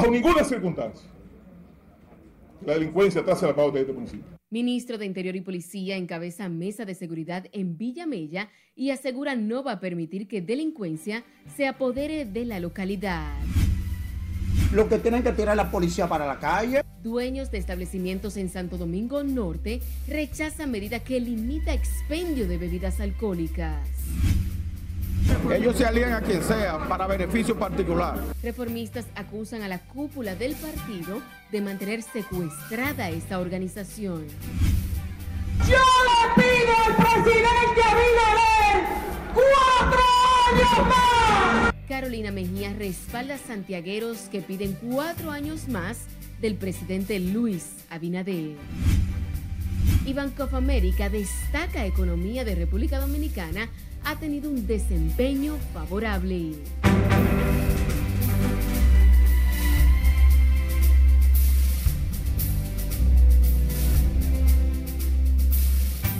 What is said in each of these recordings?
bajo ninguna circunstancia, la delincuencia traza la pauta de este municipio. Ministro de Interior y Policía encabeza mesa de seguridad en Villa Mella y asegura no va a permitir que delincuencia se apodere de la localidad. Lo que tienen que tirar la policía para la calle. Dueños de establecimientos en Santo Domingo Norte rechazan medida que limita expendio de bebidas alcohólicas. Ellos se alían a quien sea para beneficio particular. Reformistas acusan a la cúpula del partido de mantener secuestrada esta organización. Yo le pido al presidente Abinader cuatro años más. Carolina Mejía respalda a santiagueros que piden cuatro años más del presidente Luis Abinader. Y Bank of America destaca economía de República Dominicana ha tenido un desempeño favorable.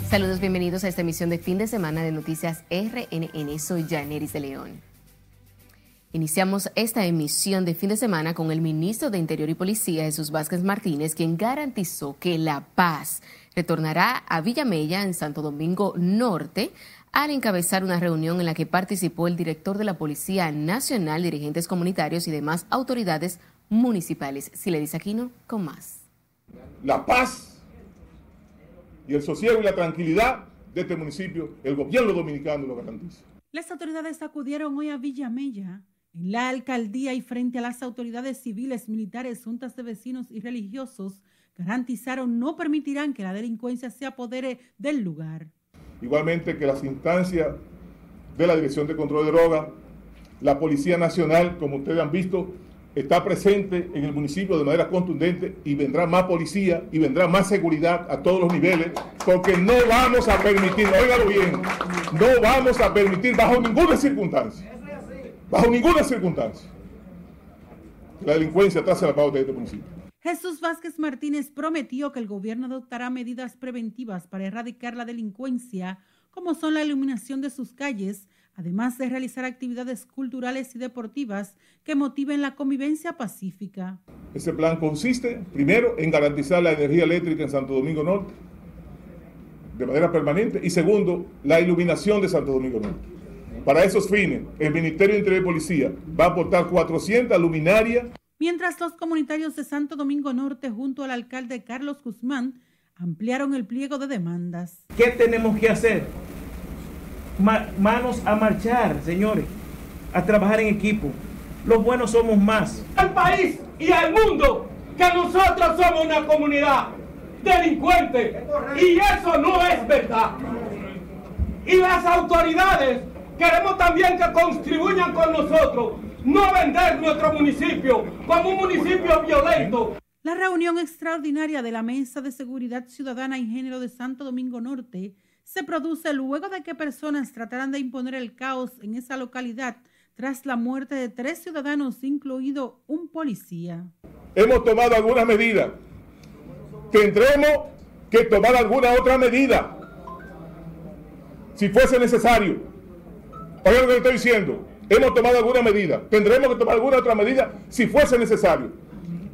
Saludos, bienvenidos a esta emisión de fin de semana de Noticias RNN. Soy Janeris de León. Iniciamos esta emisión de fin de semana con el ministro de Interior y Policía, Jesús Vázquez Martínez, quien garantizó que la paz retornará a Villamella, en Santo Domingo Norte, al encabezar una reunión en la que participó el director de la Policía Nacional, dirigentes comunitarios y demás autoridades municipales. Si le dice Aquino, con más. La paz y el sosiego y la tranquilidad de este municipio, el gobierno dominicano lo garantiza. Las autoridades acudieron hoy a Villamella, en la alcaldía y frente a las autoridades civiles, militares, juntas de vecinos y religiosos, garantizaron no permitirán que la delincuencia se apodere del lugar. Igualmente que las instancias de la Dirección de Control de Drogas, la Policía Nacional, como ustedes han visto, está presente en el municipio de manera contundente y vendrá más policía y vendrá más seguridad a todos los niveles, porque no vamos a permitir, óigalo bien, no vamos a permitir bajo ninguna circunstancia, bajo ninguna circunstancia, la delincuencia traza la pauta de este municipio. Jesús Vázquez Martínez prometió que el gobierno adoptará medidas preventivas para erradicar la delincuencia, como son la iluminación de sus calles, además de realizar actividades culturales y deportivas que motiven la convivencia pacífica. Ese plan consiste, primero, en garantizar la energía eléctrica en Santo Domingo Norte de manera permanente y segundo, la iluminación de Santo Domingo Norte. Para esos fines, el Ministerio de Interior y Policía va a aportar 400 luminarias mientras los comunitarios de Santo Domingo Norte junto al alcalde Carlos Guzmán ampliaron el pliego de demandas. ¿Qué tenemos que hacer? manos a marchar, señores, a trabajar en equipo. Los buenos somos más. Al país y al mundo que nosotros somos una comunidad delincuente y eso no es verdad. Y las autoridades queremos también que contribuyan con nosotros no vender nuestro municipio como un municipio violento. La reunión extraordinaria de la Mesa de Seguridad Ciudadana y Género de Santo Domingo Norte se produce luego de que personas trataran de imponer el caos en esa localidad tras la muerte de tres ciudadanos, incluido un policía. Hemos tomado algunas medidas. Tendremos que tomar alguna otra medida si fuese necesario. Oigan lo que estoy diciendo. Hemos tomado alguna medida. Tendremos que tomar alguna otra medida si fuese necesario.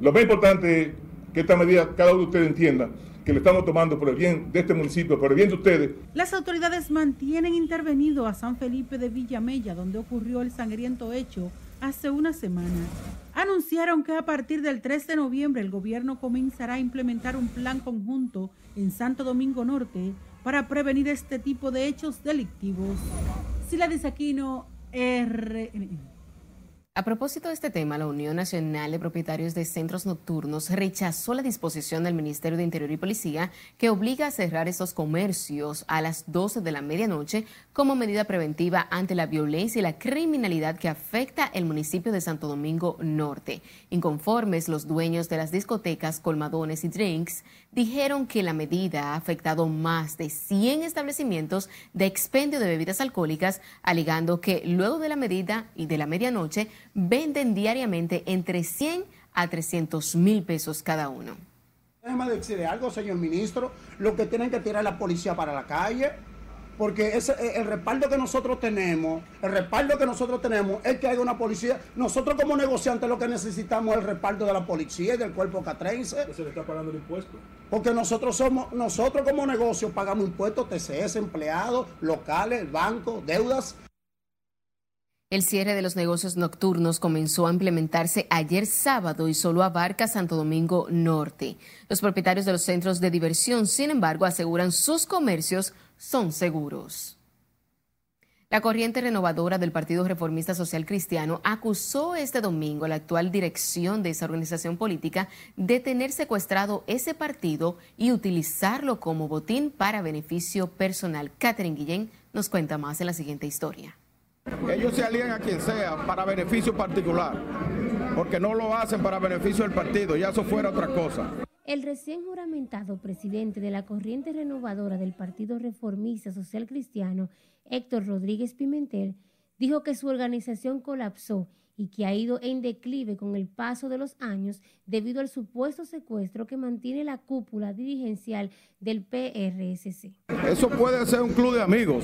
Lo más importante es que esta medida cada uno de ustedes entienda que le estamos tomando por el bien de este municipio, por el bien de ustedes. Las autoridades mantienen intervenido a San Felipe de Villamella, donde ocurrió el sangriento hecho hace una semana. Anunciaron que a partir del 3 de noviembre el gobierno comenzará a implementar un plan conjunto en Santo Domingo Norte para prevenir este tipo de hechos delictivos. Sila de Saquino, RNN. A propósito de este tema, la Unión Nacional de Propietarios de Centros Nocturnos rechazó la disposición del Ministerio de Interior y Policía que obliga a cerrar estos comercios a las 12 de la medianoche como medida preventiva ante la violencia y la criminalidad que afecta el municipio de Santo Domingo Norte. Inconformes, los dueños de las discotecas, colmadones y drinks dijeron que la medida ha afectado más de 100 establecimientos de expendio de bebidas alcohólicas, alegando que luego de la medida y de la medianoche venden diariamente entre 100 a 300 mil pesos cada uno. Déjeme decirle algo, señor ministro. Lo que tienen que tirar la policía para la calle. porque ese, eh, el respaldo que nosotros tenemos, el respaldo que nosotros tenemos es que haya una policía. Nosotros como negociantes lo que necesitamos es el respaldo de la policía y del cuerpo catrense. Se le está pagando el impuesto. Porque nosotros somos, nosotros como negocio pagamos impuestos, TCS, empleados, locales, bancos, deudas. El cierre de los negocios nocturnos comenzó a implementarse ayer sábado y solo abarca Santo Domingo Norte. Los propietarios de los centros de diversión, sin embargo, aseguran sus comercios son seguros. La corriente renovadora del Partido Reformista Social Cristiano acusó este domingo a la actual dirección de esa organización política de tener secuestrado ese partido y utilizarlo como botín para beneficio personal. Catherine Guillén nos cuenta más en la siguiente historia. Ellos se alían a quien sea para beneficio particular, porque no lo hacen para beneficio del partido, ya eso fuera otra cosa. El recién juramentado presidente de la corriente renovadora del Partido Reformista Social Cristiano, Héctor Rodríguez Pimentel, dijo que su organización colapsó y que ha ido en declive con el paso de los años debido al supuesto secuestro que mantiene la cúpula dirigencial del PRSC. Eso puede ser un club de amigos,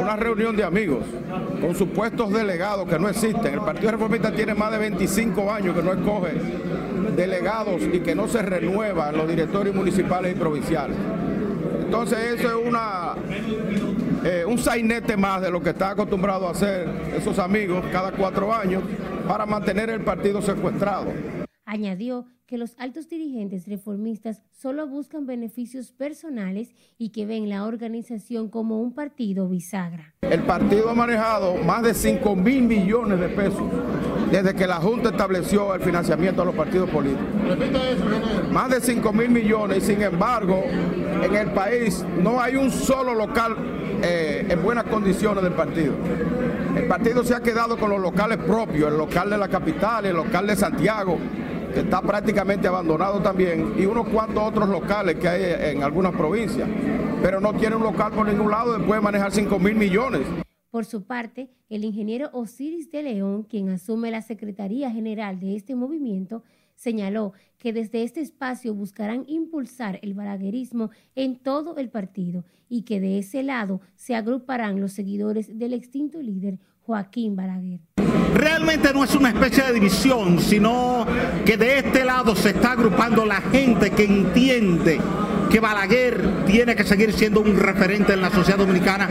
una reunión de amigos, con supuestos delegados que no existen. El Partido Reformista tiene más de 25 años que no escoge delegados y que no se renuevan los directorios municipales y provinciales. Entonces eso es una, eh, un sainete más de lo que está acostumbrado a hacer esos amigos cada cuatro años para mantener el partido secuestrado. Añadió que los altos dirigentes reformistas solo buscan beneficios personales y que ven la organización como un partido bisagra. El partido ha manejado más de 5 mil millones de pesos desde que la Junta estableció el financiamiento a los partidos políticos. Más de 5 mil millones y sin embargo en el país no hay un solo local eh, en buenas condiciones del partido. El partido se ha quedado con los locales propios, el local de la capital, el local de Santiago, que está prácticamente abandonado también, y unos cuantos otros locales que hay en algunas provincias. Pero no tiene un local por ningún lado después de manejar 5 mil millones. Por su parte, el ingeniero Osiris de León, quien asume la Secretaría General de este movimiento, señaló que desde este espacio buscarán impulsar el balaguerismo en todo el partido y que de ese lado se agruparán los seguidores del extinto líder Joaquín Balaguer. Realmente no es una especie de división, sino que de este lado se está agrupando la gente que entiende que Balaguer tiene que seguir siendo un referente en la sociedad dominicana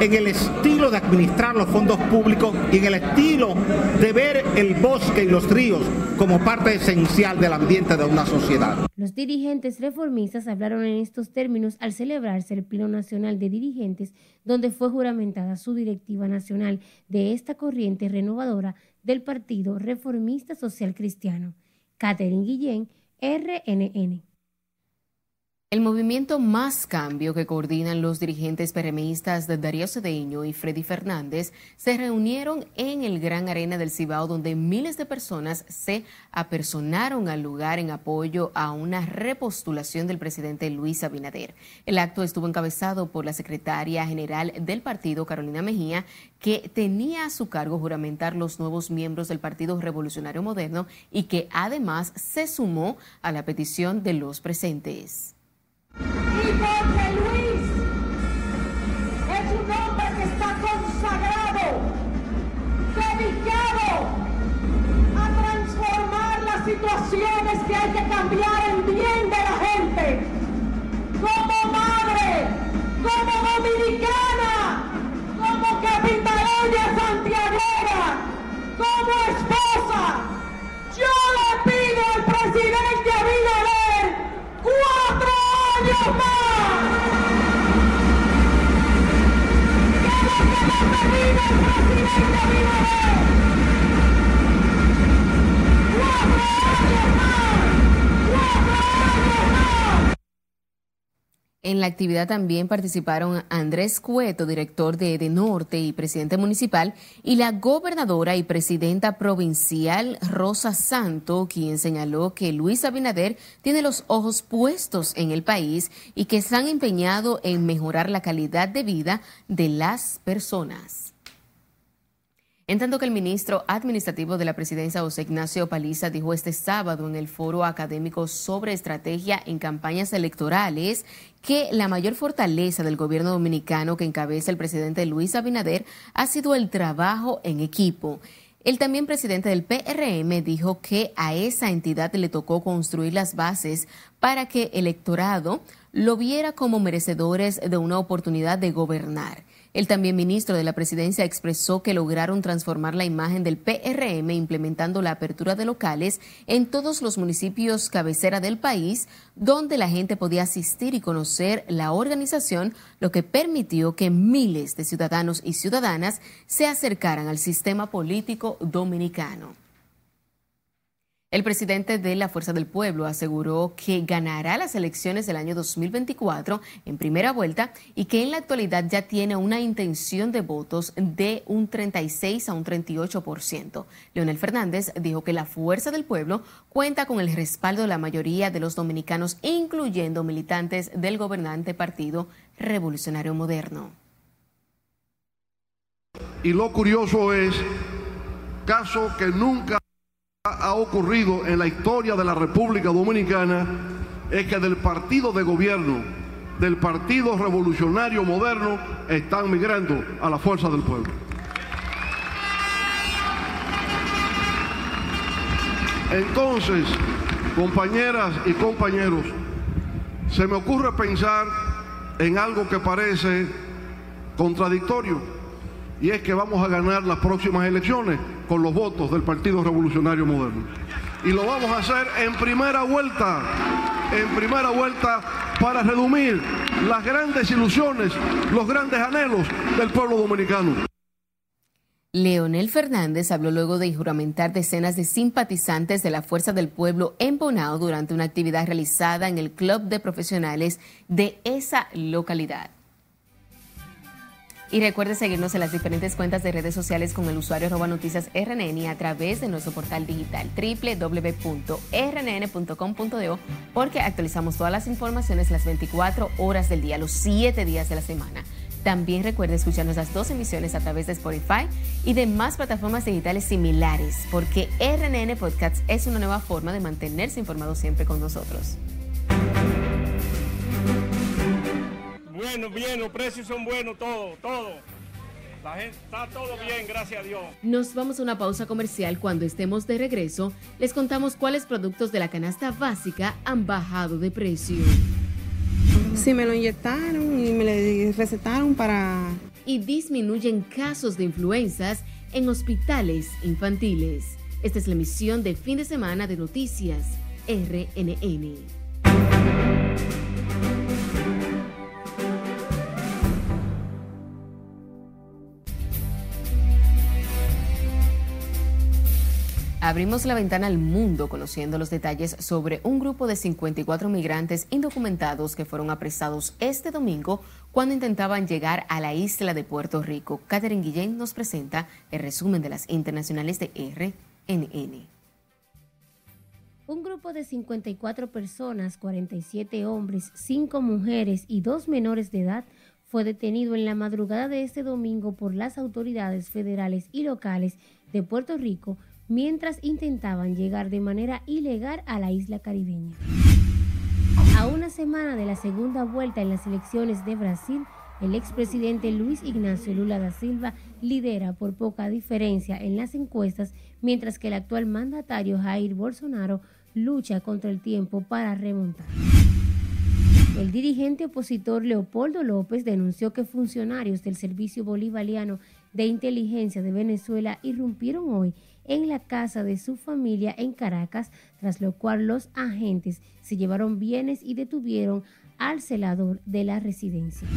en el estilo de administrar los fondos públicos y en el estilo de ver el bosque y los ríos como parte esencial del ambiente de una sociedad. Los dirigentes reformistas hablaron en estos términos al celebrarse el Pleno Nacional de Dirigentes, donde fue juramentada su directiva nacional de esta corriente renovadora del Partido Reformista Social Cristiano. Catherine Guillén, RNN. El movimiento Más Cambio que coordinan los dirigentes PRMistas de Darío Cedeño y Freddy Fernández se reunieron en el Gran Arena del Cibao donde miles de personas se apersonaron al lugar en apoyo a una repostulación del presidente Luis Abinader. El acto estuvo encabezado por la secretaria general del partido Carolina Mejía que tenía a su cargo juramentar los nuevos miembros del Partido Revolucionario Moderno y que además se sumó a la petición de los presentes. Y porque Luis es un hombre que está consagrado, dedicado a transformar las situaciones que hay que cambiar en bien de En la actividad también participaron Andrés Cueto, director de EDE Norte y presidente municipal, y la gobernadora y presidenta provincial Rosa Santo, quien señaló que Luis Abinader tiene los ojos puestos en el país y que se han empeñado en mejorar la calidad de vida de las personas. En tanto que el ministro administrativo de la presidencia, José Ignacio Paliza, dijo este sábado en el foro académico sobre estrategia en campañas electorales que la mayor fortaleza del gobierno dominicano que encabeza el presidente Luis Abinader ha sido el trabajo en equipo. El también presidente del PRM dijo que a esa entidad le tocó construir las bases para que el electorado lo viera como merecedores de una oportunidad de gobernar. El también ministro de la Presidencia expresó que lograron transformar la imagen del PRM implementando la apertura de locales en todos los municipios cabecera del país, donde la gente podía asistir y conocer la organización, lo que permitió que miles de ciudadanos y ciudadanas se acercaran al sistema político dominicano. El presidente de la Fuerza del Pueblo aseguró que ganará las elecciones del año 2024 en primera vuelta y que en la actualidad ya tiene una intención de votos de un 36 a un 38%. Leonel Fernández dijo que la Fuerza del Pueblo cuenta con el respaldo de la mayoría de los dominicanos, incluyendo militantes del gobernante Partido Revolucionario Moderno. Y lo curioso es, caso que nunca ha ocurrido en la historia de la República Dominicana es que del partido de gobierno, del Partido Revolucionario Moderno, están migrando a la fuerza del pueblo. Entonces, compañeras y compañeros, se me ocurre pensar en algo que parece contradictorio, y es que vamos a ganar las próximas elecciones con los votos del Partido Revolucionario Moderno. Y lo vamos a hacer en primera vuelta, en primera vuelta para redumir las grandes ilusiones, los grandes anhelos del pueblo dominicano. Leonel Fernández habló luego de juramentar decenas de simpatizantes de la Fuerza del Pueblo en Bonao durante una actividad realizada en el Club de Profesionales de esa localidad. Y recuerde seguirnos en las diferentes cuentas de redes sociales con el usuario arroba noticias RNN a través de nuestro portal digital www.rnn.com.do porque actualizamos todas las informaciones las 24 horas del día, los 7 días de la semana. También recuerde escuchar nuestras dos emisiones a través de Spotify y de más plataformas digitales similares, porque RNN Podcasts es una nueva forma de mantenerse informado siempre con nosotros. Bueno, bien, los precios son buenos, todo, todo. La gente está todo bien, gracias a Dios. Nos vamos a una pausa comercial. Cuando estemos de regreso, les contamos cuáles productos de la canasta básica han bajado de precio. Sí, me lo inyectaron y me le recetaron para... Y disminuyen casos de influencias en hospitales infantiles. Esta es la emisión de fin de semana de Noticias RNN. Abrimos la ventana al mundo conociendo los detalles sobre un grupo de 54 migrantes indocumentados que fueron apresados este domingo cuando intentaban llegar a la isla de Puerto Rico. Catherine Guillén nos presenta el resumen de las internacionales de RNN. Un grupo de 54 personas, 47 hombres, 5 mujeres y 2 menores de edad fue detenido en la madrugada de este domingo por las autoridades federales y locales de Puerto Rico mientras intentaban llegar de manera ilegal a la isla caribeña. A una semana de la segunda vuelta en las elecciones de Brasil, el expresidente Luis Ignacio Lula da Silva lidera por poca diferencia en las encuestas, mientras que el actual mandatario Jair Bolsonaro lucha contra el tiempo para remontar. El dirigente opositor Leopoldo López denunció que funcionarios del Servicio Bolivariano de Inteligencia de Venezuela irrumpieron hoy en la casa de su familia en Caracas, tras lo cual los agentes se llevaron bienes y detuvieron al celador de la residencia.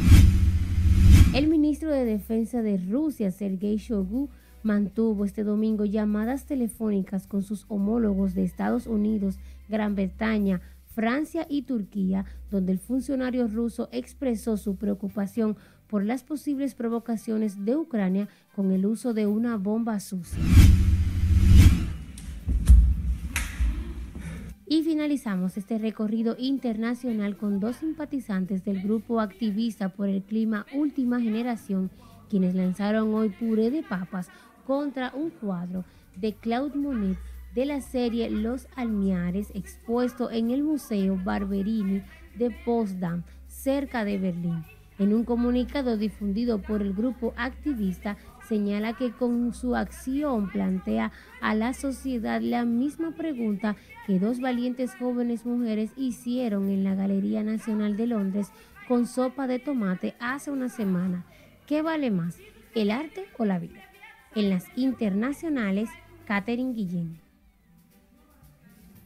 El ministro de Defensa de Rusia, Sergei Shoigu, mantuvo este domingo llamadas telefónicas con sus homólogos de Estados Unidos, Gran Bretaña, Francia y Turquía, donde el funcionario ruso expresó su preocupación por las posibles provocaciones de Ucrania con el uso de una bomba sucia. Y finalizamos este recorrido internacional con dos simpatizantes del grupo activista por el clima Última Generación, quienes lanzaron hoy puré de papas contra un cuadro de Claude Monet de la serie Los Almiares expuesto en el Museo Barberini de Potsdam, cerca de Berlín. En un comunicado difundido por el grupo activista, señala que con su acción plantea a la sociedad la misma pregunta que dos valientes jóvenes mujeres hicieron en la Galería Nacional de Londres con sopa de tomate hace una semana. ¿Qué vale más, el arte o la vida? En las internacionales, Catherine Guillén.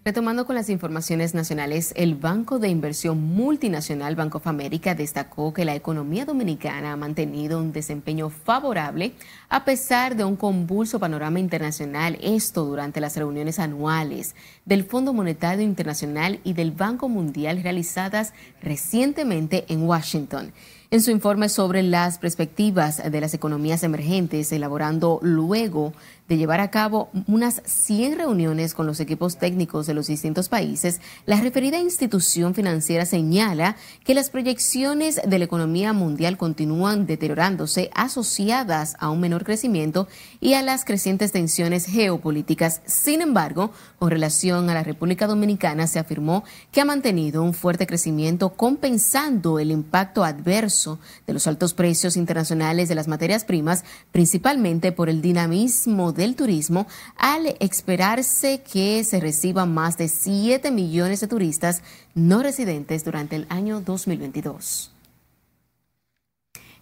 Retomando con las informaciones nacionales, el Banco de Inversión Multinacional Banco of America destacó que la economía dominicana ha mantenido un desempeño favorable a pesar de un convulso panorama internacional, esto durante las reuniones anuales del Fondo Monetario Internacional y del Banco Mundial realizadas recientemente en Washington en su informe sobre las perspectivas de las economías emergentes, elaborando luego de llevar a cabo unas 100 reuniones con los equipos técnicos de los distintos países, la referida institución financiera señala que las proyecciones de la economía mundial continúan deteriorándose asociadas a un menor crecimiento y a las crecientes tensiones geopolíticas. Sin embargo, con relación a la República Dominicana, se afirmó que ha mantenido un fuerte crecimiento compensando el impacto adverso de los altos precios internacionales de las materias primas, principalmente por el dinamismo del turismo, al esperarse que se reciban más de 7 millones de turistas no residentes durante el año 2022.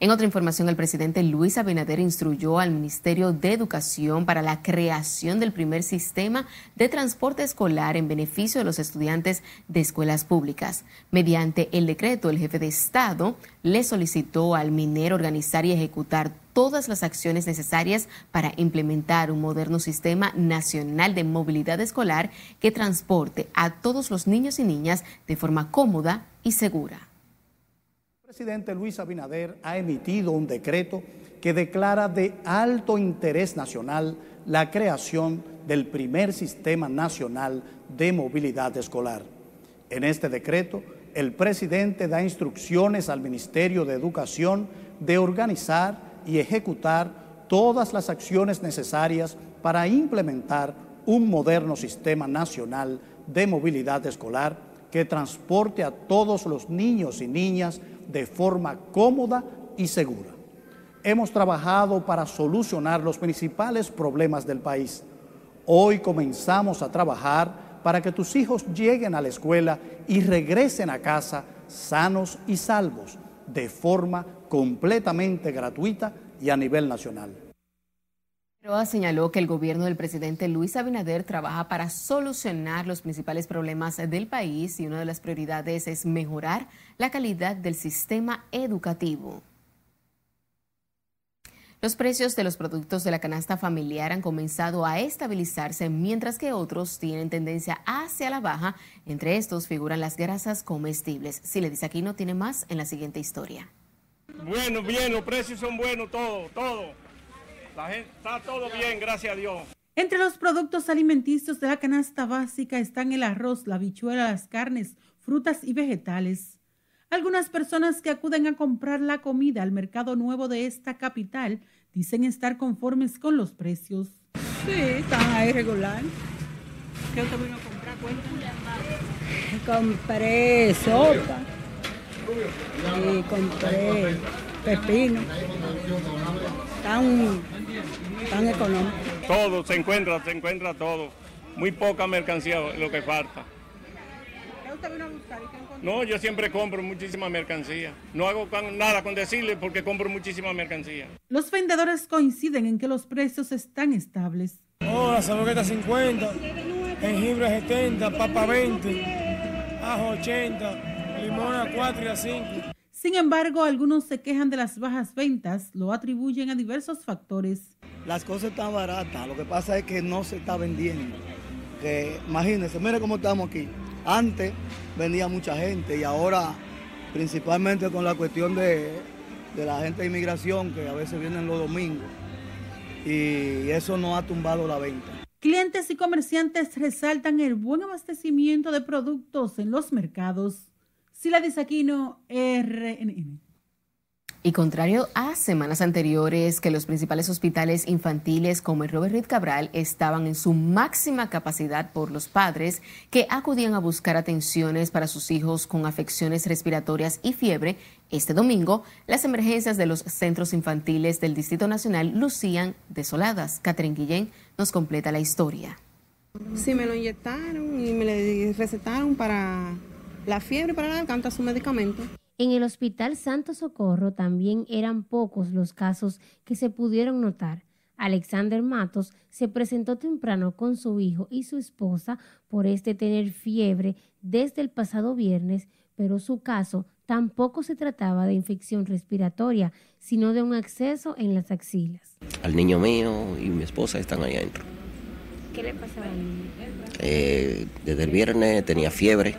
En otra información, el presidente Luis Abinader instruyó al Ministerio de Educación para la creación del primer sistema de transporte escolar en beneficio de los estudiantes de escuelas públicas. Mediante el decreto, el jefe de Estado le solicitó al minero organizar y ejecutar todas las acciones necesarias para implementar un moderno sistema nacional de movilidad escolar que transporte a todos los niños y niñas de forma cómoda y segura. Presidente Luis Abinader ha emitido un decreto que declara de alto interés nacional la creación del primer sistema nacional de movilidad escolar. En este decreto, el presidente da instrucciones al Ministerio de Educación de organizar y ejecutar todas las acciones necesarias para implementar un moderno sistema nacional de movilidad escolar que transporte a todos los niños y niñas de forma cómoda y segura. Hemos trabajado para solucionar los principales problemas del país. Hoy comenzamos a trabajar para que tus hijos lleguen a la escuela y regresen a casa sanos y salvos, de forma completamente gratuita y a nivel nacional. Roa señaló que el gobierno del presidente Luis Abinader trabaja para solucionar los principales problemas del país y una de las prioridades es mejorar la calidad del sistema educativo. Los precios de los productos de la canasta familiar han comenzado a estabilizarse, mientras que otros tienen tendencia hacia la baja. Entre estos figuran las grasas comestibles. Si le dice aquí, no tiene más en la siguiente historia. Bueno, bien, los precios son buenos, todo, todo. La gente, está todo bien, gracias a Dios. Entre los productos alimenticios de la canasta básica están el arroz, la bichuela, las carnes, frutas y vegetales. Algunas personas que acuden a comprar la comida al mercado nuevo de esta capital dicen estar conformes con los precios. Sí, están ahí regular. ¿Qué usted vino a comprar? Compré sopa y compré pepino. Tan, tan económico. Todo, se encuentra, se encuentra todo. Muy poca mercancía lo que falta. ¿Qué usted vino a buscar? No, yo siempre compro muchísima mercancía. No hago nada con decirle porque compro muchísima mercancía. Los vendedores coinciden en que los precios están estables. Oh, la cebolleta 50, jengibre 70, papa 20, ajo 80, limón a 4 y a 5. Sin embargo, algunos se quejan de las bajas ventas, lo atribuyen a diversos factores. Las cosas están baratas, lo que pasa es que no se está vendiendo. Que, imagínense, mire cómo estamos aquí. Antes vendía mucha gente y ahora, principalmente con la cuestión de, de la gente de inmigración, que a veces vienen los domingos, y eso no ha tumbado la venta. Clientes y comerciantes resaltan el buen abastecimiento de productos en los mercados. Sila Disaquino, RNN. Y contrario a semanas anteriores que los principales hospitales infantiles como el Robert Reed Cabral estaban en su máxima capacidad por los padres que acudían a buscar atenciones para sus hijos con afecciones respiratorias y fiebre, este domingo las emergencias de los centros infantiles del Distrito Nacional lucían desoladas. Catherine Guillén nos completa la historia. Sí, me lo inyectaron y me le recetaron para la fiebre, para la garganta, su medicamento. En el Hospital Santo Socorro también eran pocos los casos que se pudieron notar. Alexander Matos se presentó temprano con su hijo y su esposa por este tener fiebre desde el pasado viernes, pero su caso tampoco se trataba de infección respiratoria, sino de un acceso en las axilas. Al niño mío y mi esposa están ahí adentro. ¿Qué le pasaba al niño? Eh, desde el viernes tenía fiebre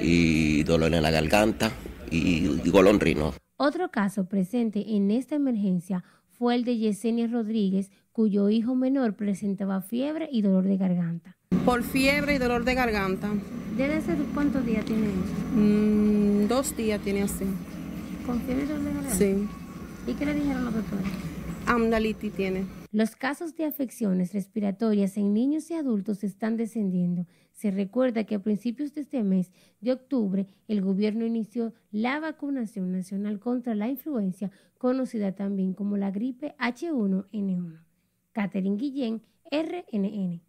y dolor en la garganta y, y golondrino. Otro caso presente en esta emergencia fue el de Yesenia Rodríguez, cuyo hijo menor presentaba fiebre y dolor de garganta. Por fiebre y dolor de garganta. ¿Desde hace cuántos días tiene eso? Mm, dos días tiene así. ¿Con fiebre y dolor de garganta? Sí. ¿Y qué le dijeron los doctores? Amdalitis tiene. Los casos de afecciones respiratorias en niños y adultos están descendiendo. Se recuerda que a principios de este mes de octubre el gobierno inició la vacunación nacional contra la influencia, conocida también como la gripe H1N1. Catherine Guillén, RNN.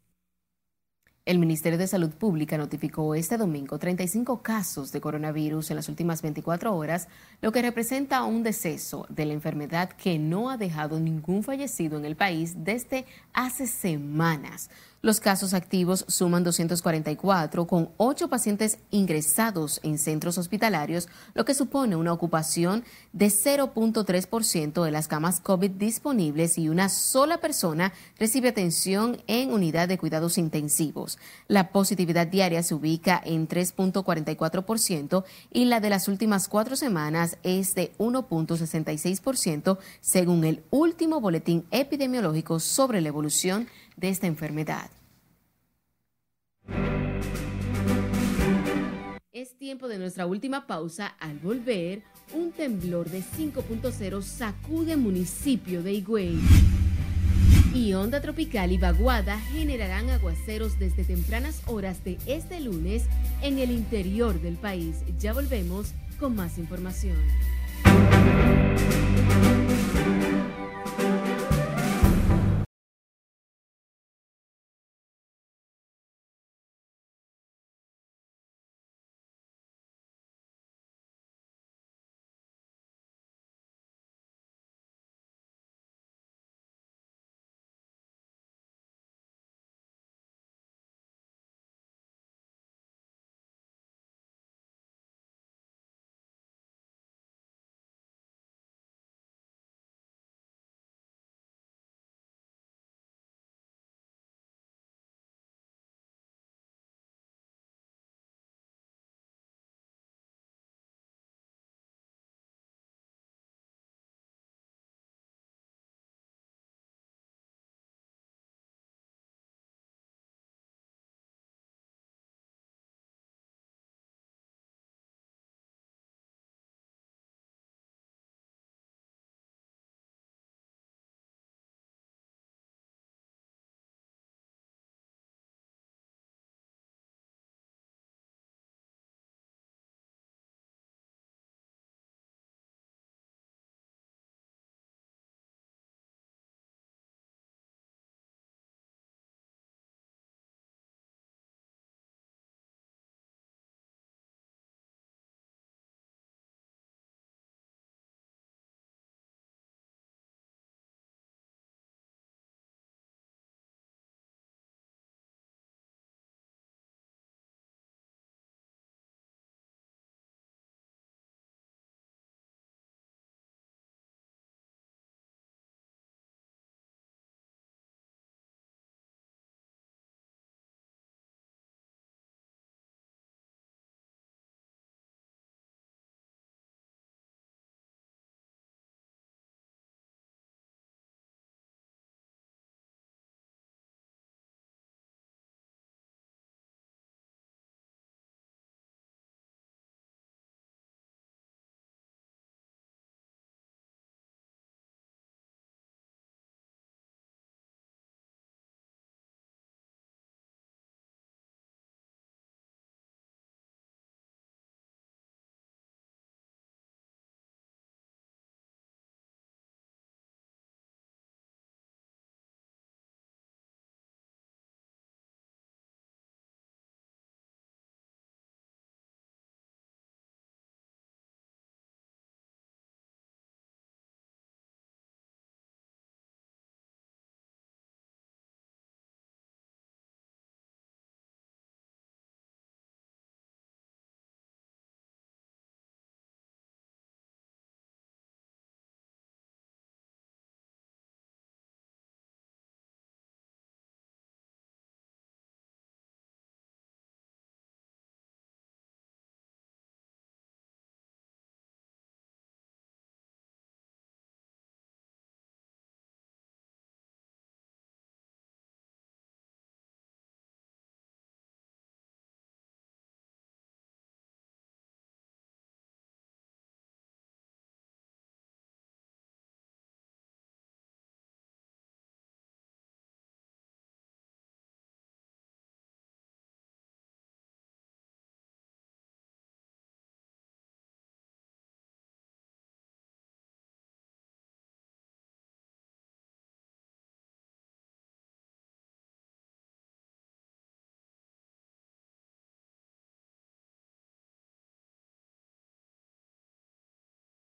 El Ministerio de Salud Pública notificó este domingo 35 casos de coronavirus en las últimas 24 horas, lo que representa un deceso de la enfermedad que no ha dejado ningún fallecido en el país desde hace semanas. Los casos activos suman 244, con 8 pacientes ingresados en centros hospitalarios, lo que supone una ocupación de 0.3% de las camas COVID disponibles y una sola persona recibe atención en unidad de cuidados intensivos. La positividad diaria se ubica en 3.44% y la de las últimas cuatro semanas es de 1.66%, según el último boletín epidemiológico sobre la evolución de esta enfermedad. Es tiempo de nuestra última pausa. Al volver, un temblor de 5.0 sacude municipio de Higüey. Y onda tropical y vaguada generarán aguaceros desde tempranas horas de este lunes en el interior del país. Ya volvemos con más información.